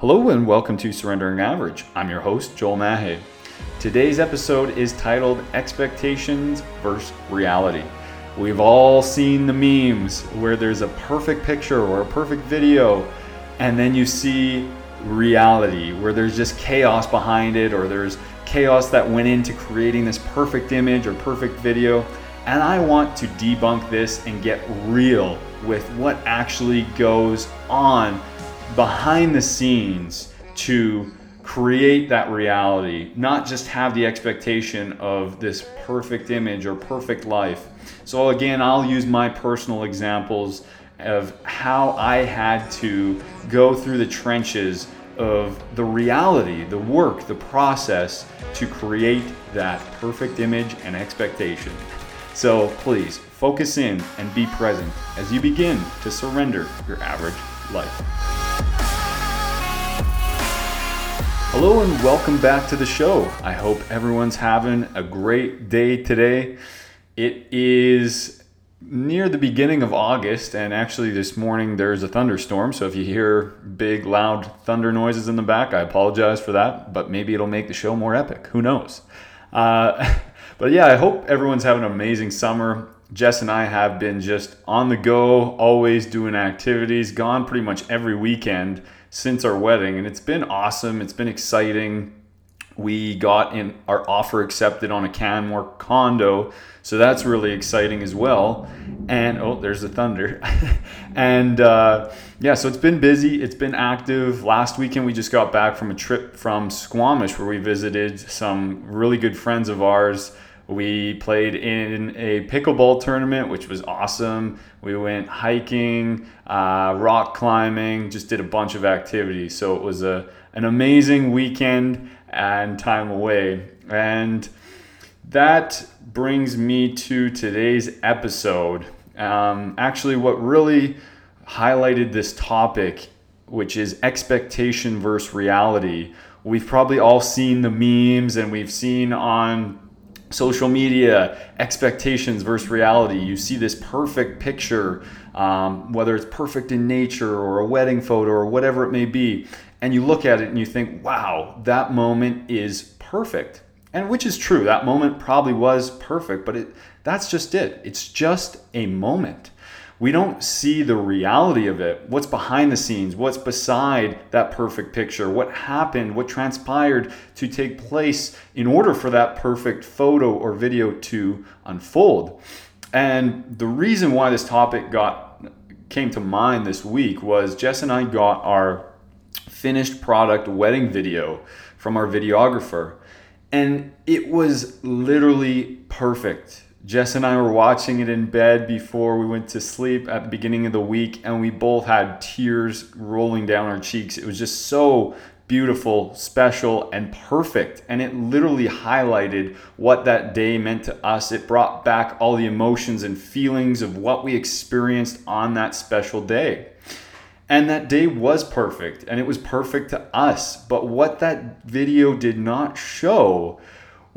Hello and welcome to Surrendering Average. I'm your host, Joel Mahe. Today's episode is titled Expectations versus Reality. We've all seen the memes where there's a perfect picture or a perfect video, and then you see reality where there's just chaos behind it, or there's chaos that went into creating this perfect image or perfect video. And I want to debunk this and get real with what actually goes on behind the scenes to create that reality, not just have the expectation of this perfect image or perfect life. So, again, I'll use my personal examples of how I had to go through the trenches of the reality, the work, the process to create that perfect image and expectation. So please focus in and be present as you begin to surrender your average life. Hello and welcome back to the show. I hope everyone's having a great day today. It is near the beginning of August, and actually, this morning there's a thunderstorm. So, if you hear big, loud thunder noises in the back, I apologize for that, but maybe it'll make the show more epic. Who knows? Uh, But yeah, I hope everyone's having an amazing summer. Jess and I have been just on the go, always doing activities, gone pretty much every weekend since our wedding, and it's been awesome. It's been exciting. We got in our offer accepted on a Canmore condo, so that's really exciting as well. And oh, there's the thunder. and uh, yeah, so it's been busy. It's been active. Last weekend we just got back from a trip from Squamish where we visited some really good friends of ours we played in a pickleball tournament, which was awesome. We went hiking, uh, rock climbing, just did a bunch of activities. So it was a, an amazing weekend and time away. And that brings me to today's episode. Um, actually, what really highlighted this topic, which is expectation versus reality. We've probably all seen the memes and we've seen on social media expectations versus reality. You see this perfect picture um, whether it's perfect in nature or a wedding photo or whatever it may be and you look at it and you think wow that moment is perfect. And which is true. That moment probably was perfect but it that's just it. It's just a moment we don't see the reality of it. What's behind the scenes? What's beside that perfect picture? What happened? What transpired to take place in order for that perfect photo or video to unfold? And the reason why this topic got came to mind this week was Jess and I got our finished product wedding video from our videographer. And it was literally perfect Jess and I were watching it in bed before we went to sleep at the beginning of the week, and we both had tears rolling down our cheeks. It was just so beautiful, special, and perfect. And it literally highlighted what that day meant to us. It brought back all the emotions and feelings of what we experienced on that special day. And that day was perfect, and it was perfect to us. But what that video did not show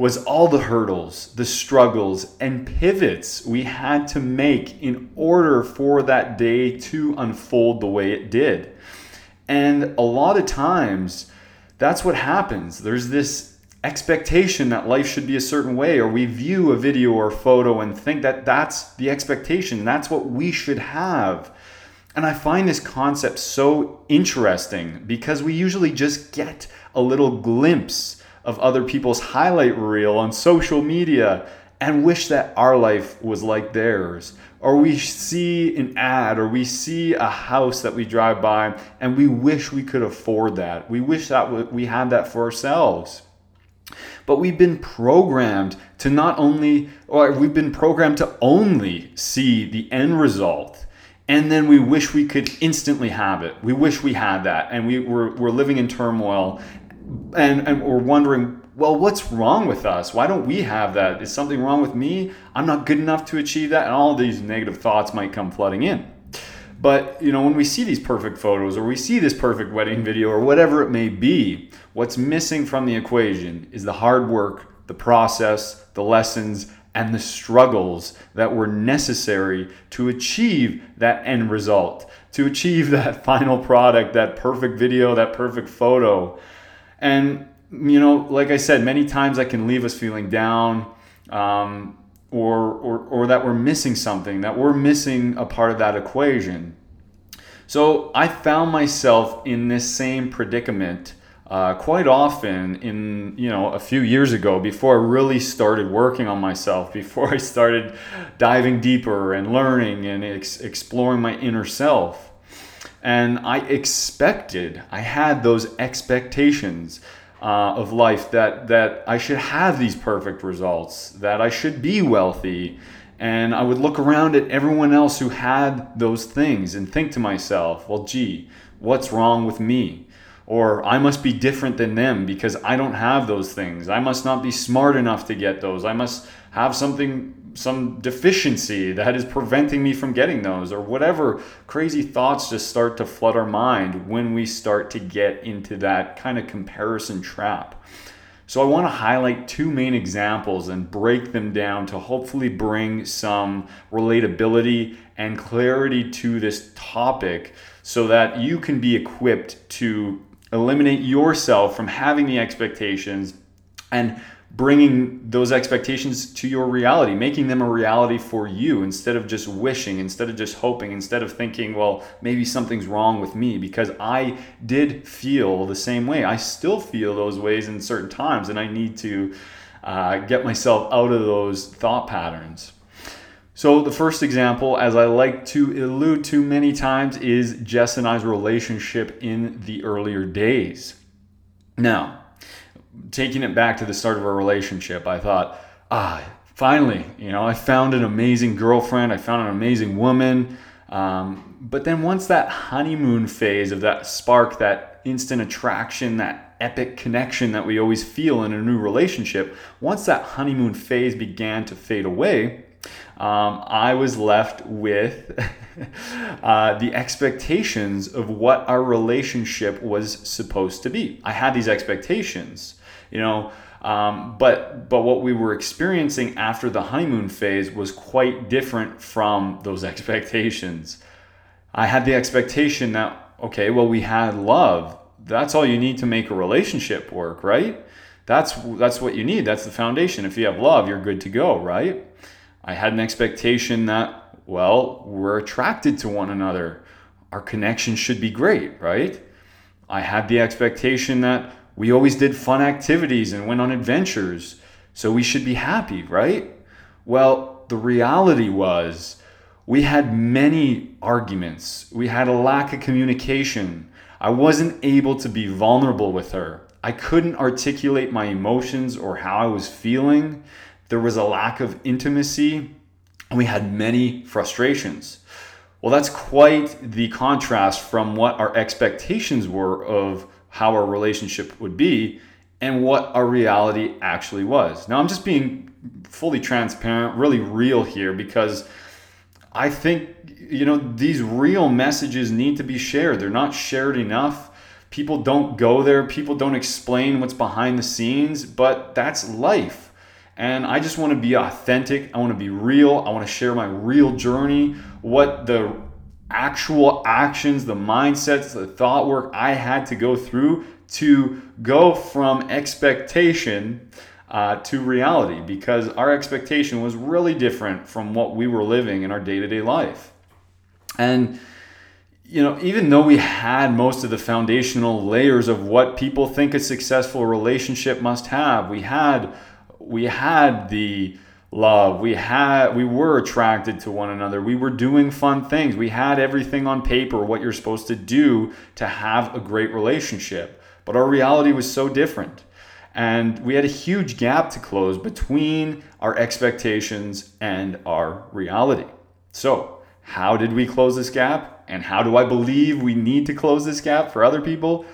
was all the hurdles, the struggles, and pivots we had to make in order for that day to unfold the way it did. And a lot of times, that's what happens. There's this expectation that life should be a certain way, or we view a video or photo and think that that's the expectation, that's what we should have. And I find this concept so interesting because we usually just get a little glimpse of other people's highlight reel on social media and wish that our life was like theirs. Or we see an ad or we see a house that we drive by and we wish we could afford that. We wish that we had that for ourselves. But we've been programmed to not only, or we've been programmed to only see the end result. And then we wish we could instantly have it. We wish we had that. And we, we're, we're living in turmoil and, and we're wondering, well, what's wrong with us? Why don't we have that? Is something wrong with me? I'm not good enough to achieve that. And all these negative thoughts might come flooding in. But you know, when we see these perfect photos or we see this perfect wedding video or whatever it may be, what's missing from the equation is the hard work, the process, the lessons, and the struggles that were necessary to achieve that end result, to achieve that final product, that perfect video, that perfect photo. And, you know, like I said, many times that can leave us feeling down. Um, or, or, or that we're missing something, that we're missing a part of that equation. So I found myself in this same predicament uh, quite often in you know a few years ago before I really started working on myself before I started diving deeper and learning and ex- exploring my inner self and I expected I had those expectations uh, of life that that I should have these perfect results that I should be wealthy and I would look around at everyone else who had those things and think to myself well gee what's wrong with me or I must be different than them because I don't have those things. I must not be smart enough to get those. I must have something some deficiency that is preventing me from getting those or whatever crazy thoughts just start to flood our mind when we start to get into that kind of comparison trap. So I want to highlight two main examples and break them down to hopefully bring some relatability and clarity to this topic so that you can be equipped to eliminate yourself from having the expectations and bringing those expectations to your reality, making them a reality for you instead of just wishing, instead of just hoping, instead of thinking, well, maybe something's wrong with me because I did feel the same way. I still feel those ways in certain times, and I need to uh, get myself out of those thought patterns. So, the first example, as I like to allude to many times, is Jess and I's relationship in the earlier days. Now, taking it back to the start of our relationship, I thought, ah, finally, you know, I found an amazing girlfriend, I found an amazing woman. Um, but then once that honeymoon phase of that spark, that instant attraction, that epic connection that we always feel in a new relationship, once that honeymoon phase began to fade away, um, I was left with uh, the expectations of what our relationship was supposed to be. I had these expectations, you know, um, but but what we were experiencing after the honeymoon phase was quite different from those expectations. I had the expectation that okay, well, we had love. That's all you need to make a relationship work, right? That's that's what you need. That's the foundation. If you have love, you're good to go, right? I had an expectation that, well, we're attracted to one another. Our connection should be great, right? I had the expectation that we always did fun activities and went on adventures, so we should be happy, right? Well, the reality was we had many arguments. We had a lack of communication. I wasn't able to be vulnerable with her. I couldn't articulate my emotions or how I was feeling. There was a lack of intimacy, and we had many frustrations. Well, that's quite the contrast from what our expectations were of how our relationship would be and what our reality actually was. Now, I'm just being fully transparent, really real here because I think, you know, these real messages need to be shared. They're not shared enough. People don't go there, people don't explain what's behind the scenes, but that's life. And I just want to be authentic. I want to be real. I want to share my real journey, what the actual actions, the mindsets, the thought work I had to go through to go from expectation uh, to reality because our expectation was really different from what we were living in our day to day life. And, you know, even though we had most of the foundational layers of what people think a successful relationship must have, we had we had the love. We had we were attracted to one another. We were doing fun things. We had everything on paper what you're supposed to do to have a great relationship. But our reality was so different. And we had a huge gap to close between our expectations and our reality. So how did we close this gap? And how do i believe we need to close this gap for other people?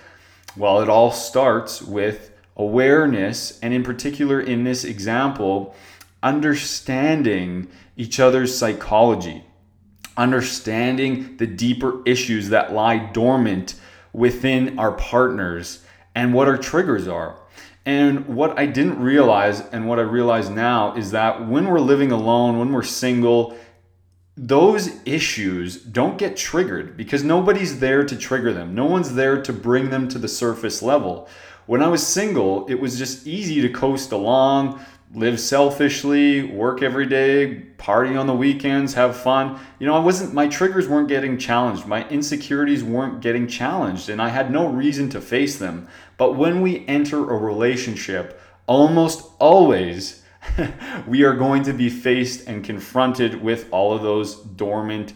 Well it all starts with awareness, and in particular in this example, understanding each other's psychology, understanding the deeper issues that lie dormant within our partners and what our triggers are. And what I didn't realize and what I realize now is that when we're living alone, when we're single, those issues don't get triggered because nobody's there to trigger them. No one's there to bring them to the surface level. When I was single, it was just easy to coast along, live selfishly, work every day, party on the weekends, have fun. You know, I wasn't my triggers weren't getting challenged. My insecurities weren't getting challenged and I had no reason to face them. But when we enter a relationship, almost always we are going to be faced and confronted with all of those dormant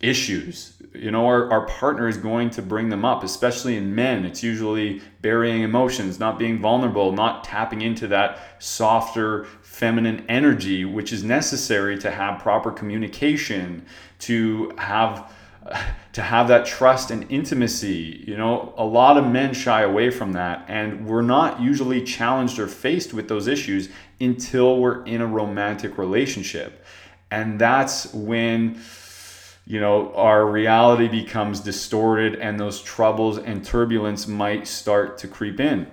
issues you know our, our partner is going to bring them up especially in men. It's usually burying emotions not being vulnerable not tapping into that softer feminine energy which is necessary to have proper communication to have to have that trust and intimacy. You know a lot of men shy away from that and we're not usually challenged or faced with those issues until we're in a romantic relationship. And that's when you know, our reality becomes distorted and those troubles and turbulence might start to creep in.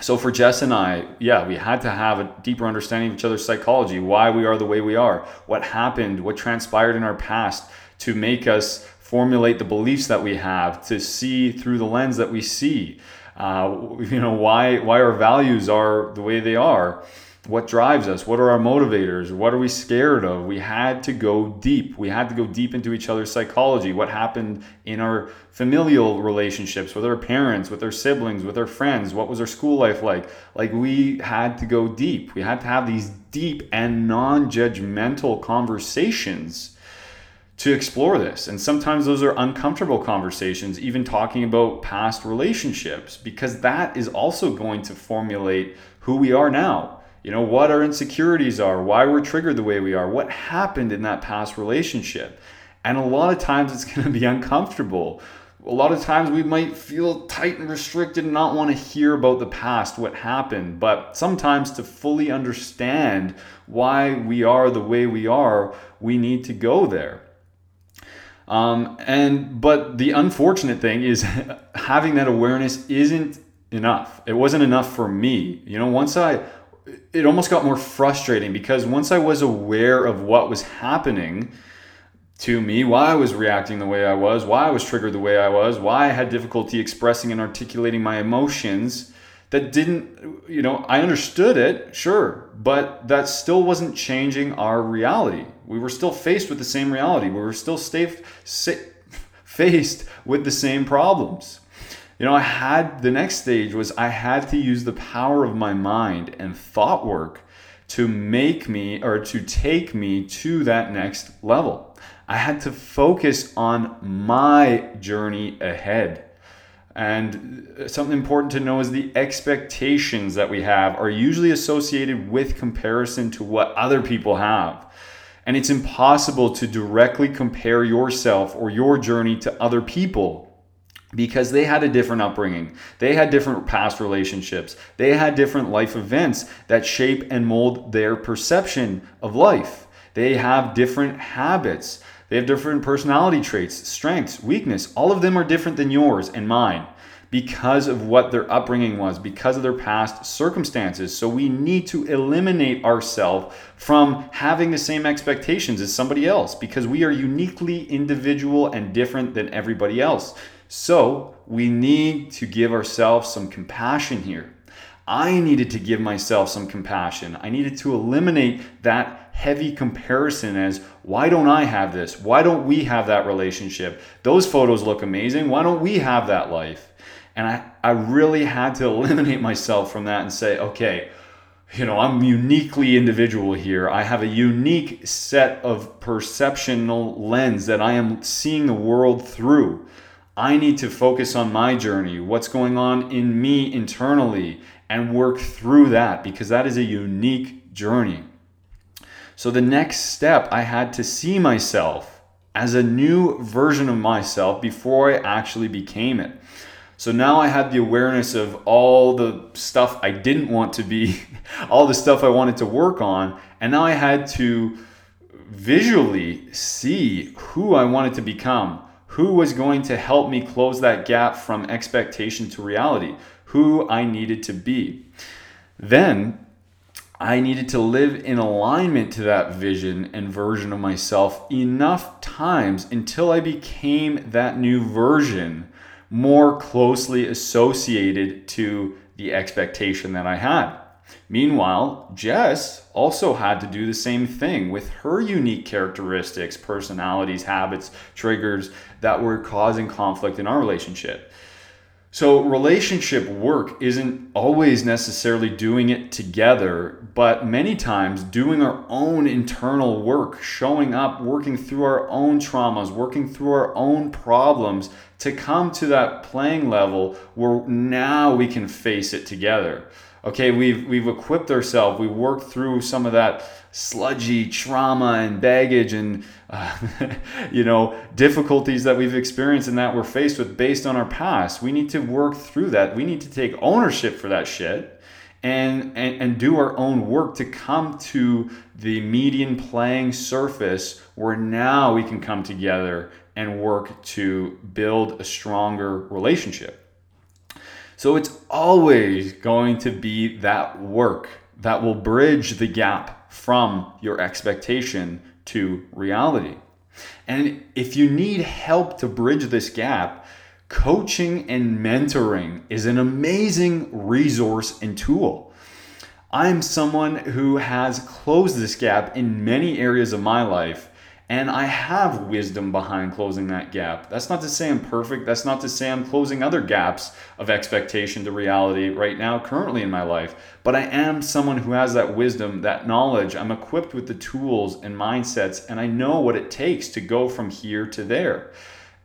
So for Jess and I, yeah, we had to have a deeper understanding of each other's psychology, why we are the way we are, what happened, what transpired in our past to make us formulate the beliefs that we have, to see through the lens that we see. Uh, you know why why our values are the way they are what drives us what are our motivators what are we scared of? We had to go deep. We had to go deep into each other's psychology what happened in our familial relationships with our parents with our siblings with our friends what was our school life like? Like we had to go deep. We had to have these deep and non-judgmental conversations to explore this. And sometimes those are uncomfortable conversations, even talking about past relationships, because that is also going to formulate who we are now you know, what our insecurities are, why we're triggered the way we are, what happened in that past relationship. And a lot of times it's going to be uncomfortable. A lot of times we might feel tight and restricted and not want to hear about the past, what happened. But sometimes to fully understand why we are the way we are, we need to go there. Um, and but the unfortunate thing is having that awareness isn't enough. It wasn't enough for me. You know, once I it almost got more frustrating because once I was aware of what was happening to me, why I was reacting the way I was, why I was triggered the way I was, why I had difficulty expressing and articulating my emotions, that didn't, you know, I understood it, sure, but that still wasn't changing our reality. We were still faced with the same reality. We were still faced with the same problems you know, I had the next stage was I had to use the power of my mind and thought work to make me or to take me to that next level. I had to focus on my journey ahead. And something important to know is the expectations that we have are usually associated with comparison to what other people have. And it's impossible to directly compare yourself or your journey to other people because they had a different upbringing. They had different past relationships. They had different life events that shape and mold their perception of life. They have different habits. They have different personality traits, strengths, weakness. All of them are different than yours and mine because of what their upbringing was, because of their past circumstances. So we need to eliminate ourselves from having the same expectations as somebody else because we are uniquely individual and different than everybody else. So we need to give ourselves some compassion here. I needed to give myself some compassion. I needed to eliminate that heavy comparison as why don't I have this? Why don't we have that relationship? Those photos look amazing. Why don't we have that life? And I, I really had to eliminate myself from that and say, okay, you know, I'm uniquely individual here. I have a unique set of perceptional lens that I am seeing the world through. I need to focus on my journey, what's going on in me internally, and work through that because that is a unique journey. So, the next step, I had to see myself as a new version of myself before I actually became it. So now I had the awareness of all the stuff I didn't want to be, all the stuff I wanted to work on, and now I had to visually see who I wanted to become who was going to help me close that gap from expectation to reality, who I needed to be. Then I needed to live in alignment to that vision and version of myself enough times until I became that new version more closely associated to the expectation that I had. Meanwhile, Jess also had to do the same thing with her unique characteristics, personalities, habits, triggers that were causing conflict in our relationship. So, relationship work isn't always necessarily doing it together, but many times doing our own internal work, showing up, working through our own traumas, working through our own problems to come to that playing level where now we can face it together. Okay, we've we've equipped ourselves. We worked through some of that sludgy trauma and baggage and uh, you know difficulties that we've experienced and that we're faced with based on our past. We need to work through that. We need to take ownership for that shit and and, and do our own work to come to the median playing surface where now we can come together and work to build a stronger relationship. So it's always going to be that work that will bridge the gap from your expectation to reality. And if you need help to bridge this gap, coaching and mentoring is an amazing resource and tool. I'm someone who has closed this gap in many areas of my life and I have wisdom behind closing that gap. That's not to say I'm perfect. That's not to say I'm closing other gaps of expectation to reality right now, currently in my life. But I am someone who has that wisdom, that knowledge. I'm equipped with the tools and mindsets, and I know what it takes to go from here to there.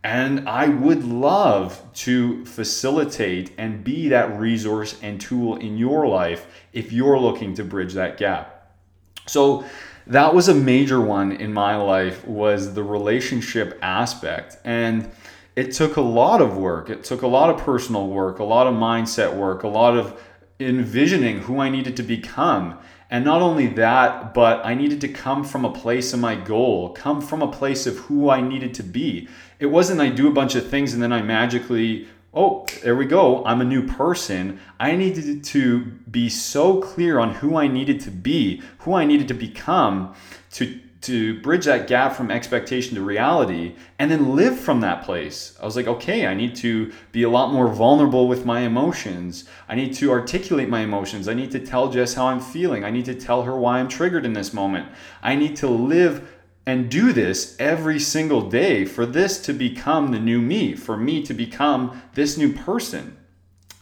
And I would love to facilitate and be that resource and tool in your life if you're looking to bridge that gap. So, that was a major one in my life was the relationship aspect. And it took a lot of work. It took a lot of personal work a lot of mindset work a lot of envisioning who i needed to become. And not only that but i needed to come from a place of my goal come from a place of who i needed to be. It wasn't i do a bunch of things and then i magically oh, there we go. I'm a new person. I needed to be so clear on who I needed to be, who I needed to become to to bridge that gap from expectation to reality and then live from that place. I was like, okay, I need to be a lot more vulnerable with my emotions. I need to articulate my emotions. I need to tell Jess how I'm feeling. I need to tell her why I'm triggered in this moment. I need to live and do this every single day for this to become the new me, for me to become this new person.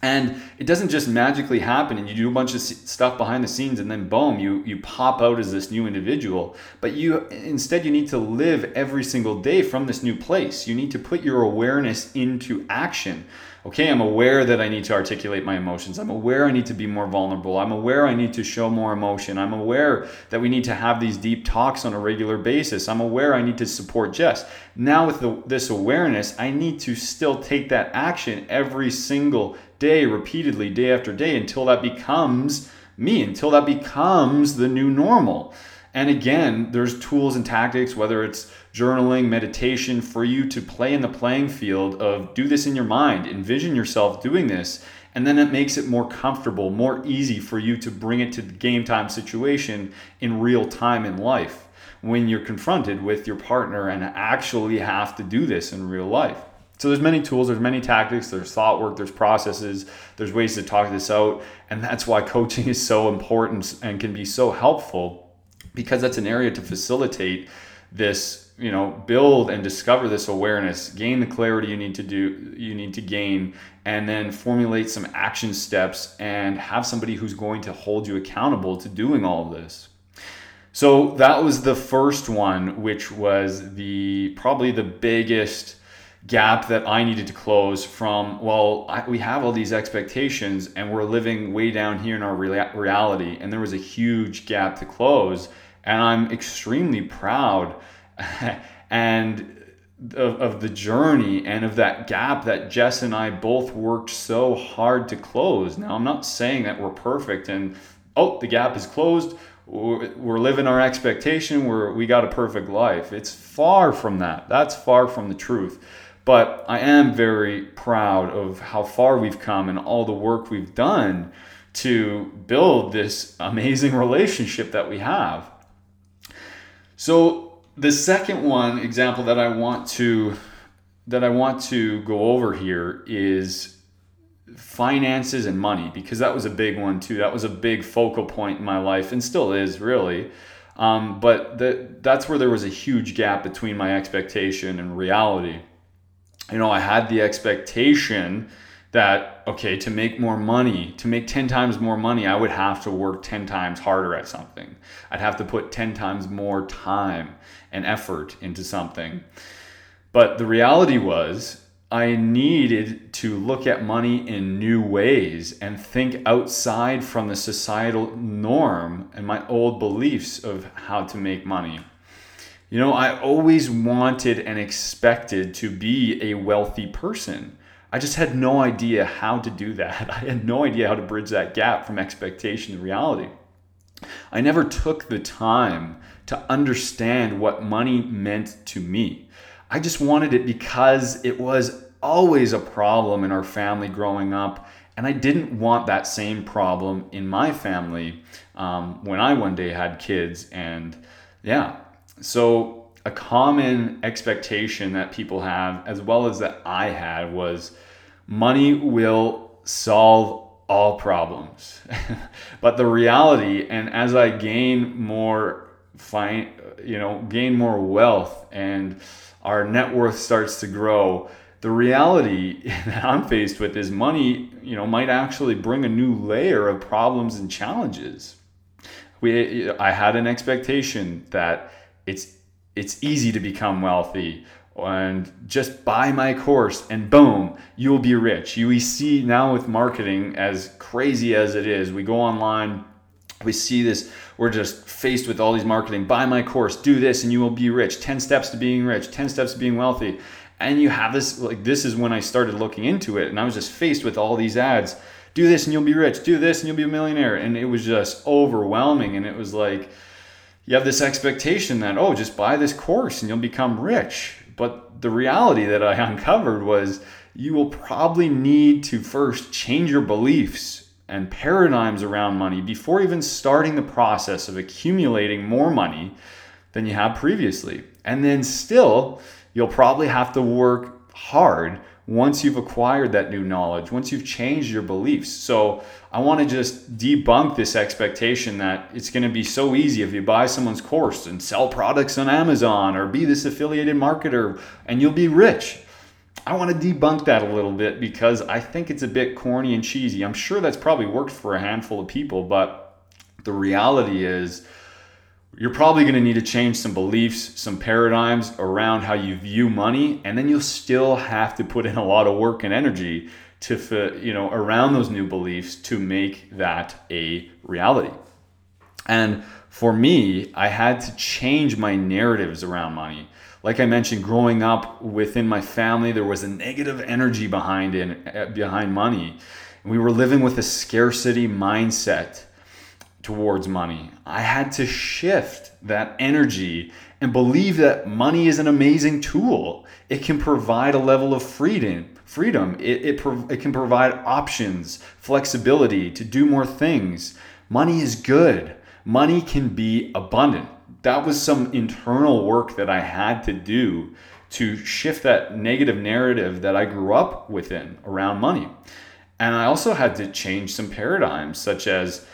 And it doesn't just magically happen and you do a bunch of stuff behind the scenes and then boom, you, you pop out as this new individual. But you instead you need to live every single day from this new place. You need to put your awareness into action okay, I'm aware that I need to articulate my emotions. I'm aware I need to be more vulnerable. I'm aware I need to show more emotion. I'm aware that we need to have these deep talks on a regular basis. I'm aware I need to support Jess. Now, with the, this awareness, I need to still take that action every single day, repeatedly, day after day, until that becomes me, until that becomes the new normal. And again, there's tools and tactics, whether it's journaling, meditation, for you to play in the playing field of do this in your mind, envision yourself doing this, and then it makes it more comfortable, more easy for you to bring it to the game time situation in real time in life when you're confronted with your partner and actually have to do this in real life. So there's many tools, there's many tactics, there's thought work, there's processes, there's ways to talk this out, and that's why coaching is so important and can be so helpful because that's an area to facilitate this you know build and discover this awareness gain the clarity you need to do you need to gain and then formulate some action steps and have somebody who's going to hold you accountable to doing all of this. So that was the first one which was the probably the biggest gap that I needed to close from well I, we have all these expectations and we're living way down here in our rea- reality. And there was a huge gap to close. And I'm extremely proud and of, of the journey and of that gap that Jess and I both worked so hard to close. Now, I'm not saying that we're perfect and oh, the gap is closed. We're living our expectation. We're we got a perfect life. It's far from that. That's far from the truth. But I am very proud of how far we've come and all the work we've done to build this amazing relationship that we have. So the second one example that I want to that I want to go over here is finances and money because that was a big one too. That was a big focal point in my life and still is really. Um, but that that's where there was a huge gap between my expectation and reality. You know, I had the expectation that okay, to make more money, to make 10 times more money, I would have to work 10 times harder at something. I'd have to put 10 times more time and effort into something. But the reality was I needed to look at money in new ways and think outside from the societal norm and my old beliefs of how to make money. You know, I always wanted and expected to be a wealthy person. I just had no idea how to do that. I had no idea how to bridge that gap from expectation to reality. I never took the time to understand what money meant to me. I just wanted it because it was always a problem in our family growing up. And I didn't want that same problem in my family um, when I one day had kids. And yeah, so a common expectation that people have, as well as that I had, was money will solve all problems. but the reality, and as I gain more fine, you know, gain more wealth and our net worth starts to grow, the reality that I'm faced with is money, you know, might actually bring a new layer of problems and challenges. We, I had an expectation that it's it's easy to become wealthy. And just buy my course and boom you'll be rich. You we see now with marketing as crazy as it is we go online we see this we're just faced with all these marketing buy my course do this and you will be rich. 10 steps to being rich 10 steps to being wealthy. And you have this like this is when i started looking into it and i was just faced with all these ads. Do this and you'll be rich. Do this and you'll be a millionaire. And it was just overwhelming. And it was like you have this expectation that oh just buy this course and you'll become rich but the reality that i uncovered was you will probably need to first change your beliefs and paradigms around money before even starting the process of accumulating more money than you have previously. And then still, you'll probably have to work hard once you've acquired that new knowledge, once you've changed your beliefs. So, I want to just debunk this expectation that it's going to be so easy if you buy someone's course and sell products on Amazon or be this affiliated marketer and you'll be rich. I want to debunk that a little bit because I think it's a bit corny and cheesy. I'm sure that's probably worked for a handful of people, but the reality is you're probably going to need to change some beliefs, some paradigms around how you view money, and then you'll still have to put in a lot of work and energy to you know around those new beliefs to make that a reality. And for me, I had to change my narratives around money like I mentioned, growing up within my family, there was a negative energy behind it, eh, behind money. We were living with a scarcity mindset towards money. I had to shift that energy and believe that money is an amazing tool. It can provide a level of freedom. Freedom. It, it, it can provide options, flexibility to do more things. Money is good. Money can be abundant that was some internal work that I had to do to shift that negative narrative that I grew up within around money. And I also had to change some paradigms, such as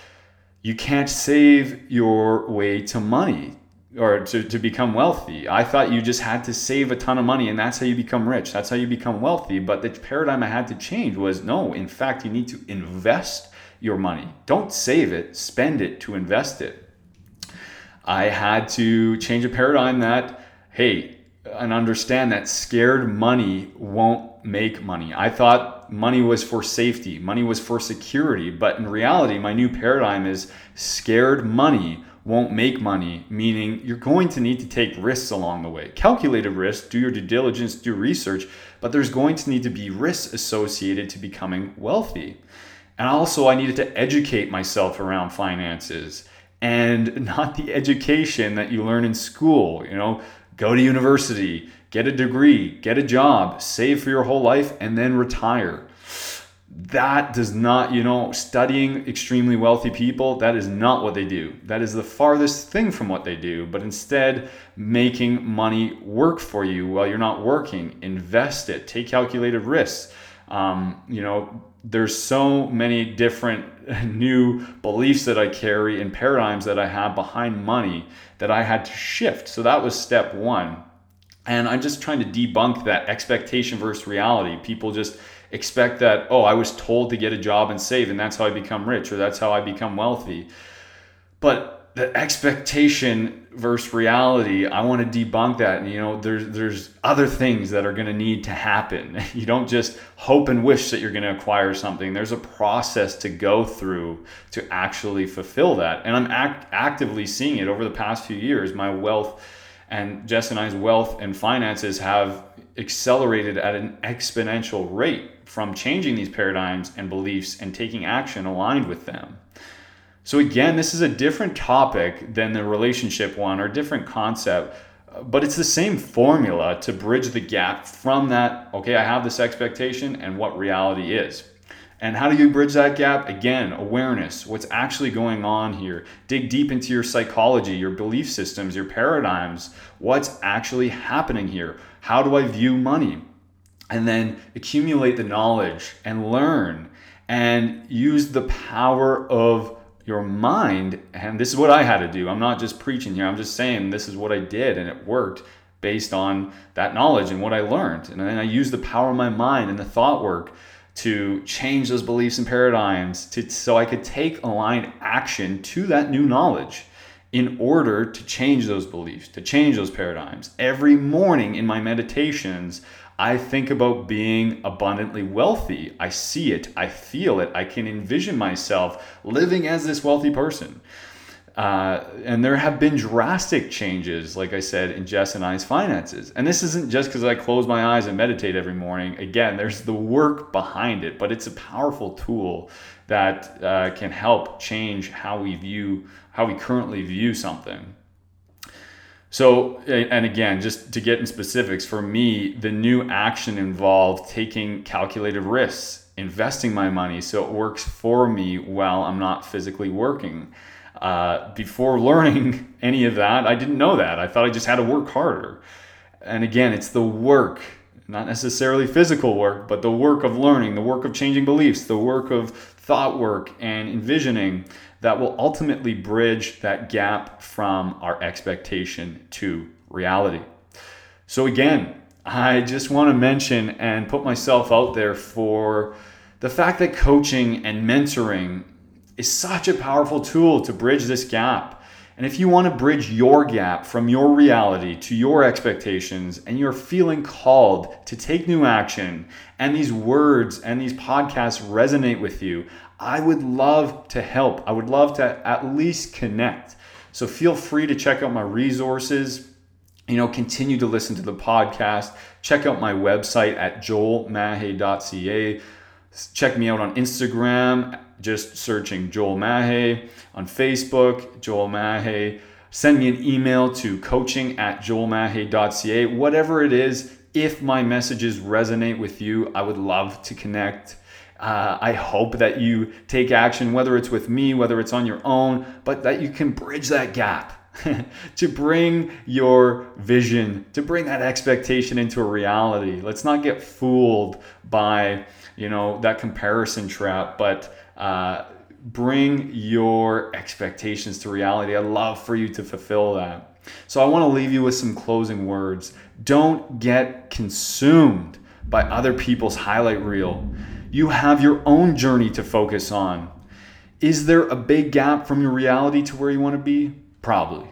you can't save your way to money or to, to become wealthy. I thought you just had to save a ton of money and that's how you become rich. That's how you become wealthy. But the paradigm I had to change was no, in fact, you need to invest your money. Don't save it, spend it to invest it. I had to change a paradigm that, hey, and understand that scared money won't make money. I money was for safety, money was for security, but in reality, my new paradigm is scared money won't make money, meaning you're going to need to take risks along the way. Calculated risks, do your due diligence, do research, but there's going to need to be risks associated to becoming wealthy. And also, I needed to educate myself around finances and not the education that you learn in school. You know, go to university, get a degree, get a job, save for your whole life, and then retire. That does not, you know, studying extremely wealthy people, that is not what they do. That is the farthest thing from what they do. But instead, making money work for you while you're not working, invest it, take calculated risks. Um, you know, there's so many different new beliefs that I carry and paradigms that I have behind money that I had to shift. So that was step one. And I'm just trying to debunk that expectation versus reality. People just expect that, oh, I was told to get a job and save, and that's how I become rich or that's how I become wealthy. But the expectation versus reality i want to debunk that. And you know there's there's other things that are going to need to happen. You don't just hope and wish that you're going to acquire something. There's a process to go through to actually fulfill that. And i'm act- actively seeing it over the past few years. My wealth and jess and i's wealth and finances have accelerated at an exponential rate from changing these paradigms and beliefs and taking action aligned with them so, again, this is a different topic than the relationship one or different concept, but it's the same formula to bridge the gap from that, okay, I have this expectation and what reality is. And how do you bridge that gap? Again, awareness, what's actually going on here. Dig deep into your psychology, your belief systems, your paradigms. What's actually happening here? How do I view money? And then accumulate the knowledge and learn and use the power of your mind, and this is what I had to do. I'm not just preaching here, I'm just saying this is what I did and it worked based on that knowledge and what I learned. And then I used the power of my mind and the thought work to change those beliefs and paradigms to, so I could take aligned action to that new knowledge in order to change those beliefs, to change those paradigms. Every morning in my meditations, I think about being abundantly wealthy. I see it, I feel it, I can envision myself living as this wealthy person. Uh, and there have been drastic changes, like I said, in Jess and I's finances. And this isn't just because I close my eyes and meditate every morning. Again, there's the work behind it, but it's a powerful tool that uh, can help change how we view, how we currently view something. So, and again, just to get in specifics, for me, the new action involved taking calculated risks, investing my money so it works for me while I'm not physically working. Uh, before learning any of that, I didn't know that. I thought I just had to work harder. And again, it's the work, not necessarily physical work, but the work of learning, the work of changing beliefs, the work of thought work and envisioning that will ultimately bridge that gap from our expectation to reality. So, again, I just want to mention and put myself out there for the fact that coaching and mentoring is such a powerful tool to bridge this gap. And if you want to bridge your gap from your reality to your expectations and you're feeling called to take new action and these words and these podcasts resonate with you, I would love to help. I would love to at least connect. So feel free to check out my resources. You know, continue to listen to the podcast. Check out my website at joelmahe.ca. Check me out on Instagram, just searching Joel Mahe. On Facebook, Joel Mahe. Send me an email to coaching at joelmahe.ca. Whatever it is, if my messages resonate with you, I would love to connect. Uh, I hope that you take action, whether it's with me, whether it's on your own, but that you can bridge that gap to bring your vision, to bring that expectation into a reality. Let's not get fooled by, you know, that comparison trap, but uh, bring your expectations to reality. I'd love for you to fulfill that. So I want to leave you with some closing words. Don't get consumed by other people's highlight reel. You have your own journey to focus on. Is there a big gap from your reality to where you want to be? Probably.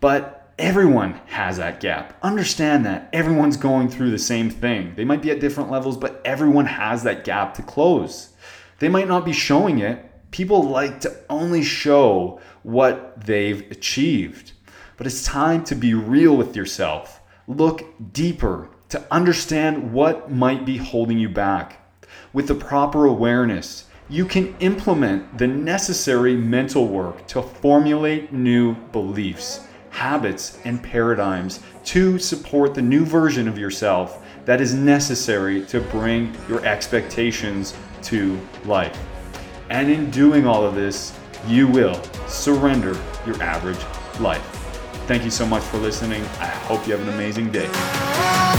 But everyone has that gap. Understand that. Everyone's going through the same thing. They might be at different levels, but everyone has that gap to close. They might not be showing it. People like to only show what they've achieved. But it's time to be real with yourself. Look deeper to understand what might be holding you back with the proper awareness, you can implement the necessary mental work to formulate new beliefs habits and paradigms to support the new version of yourself that is necessary to bring your expectations to life. And in doing all of this, you will surrender your average life. Thank you so much for listening. I hope you have an amazing day.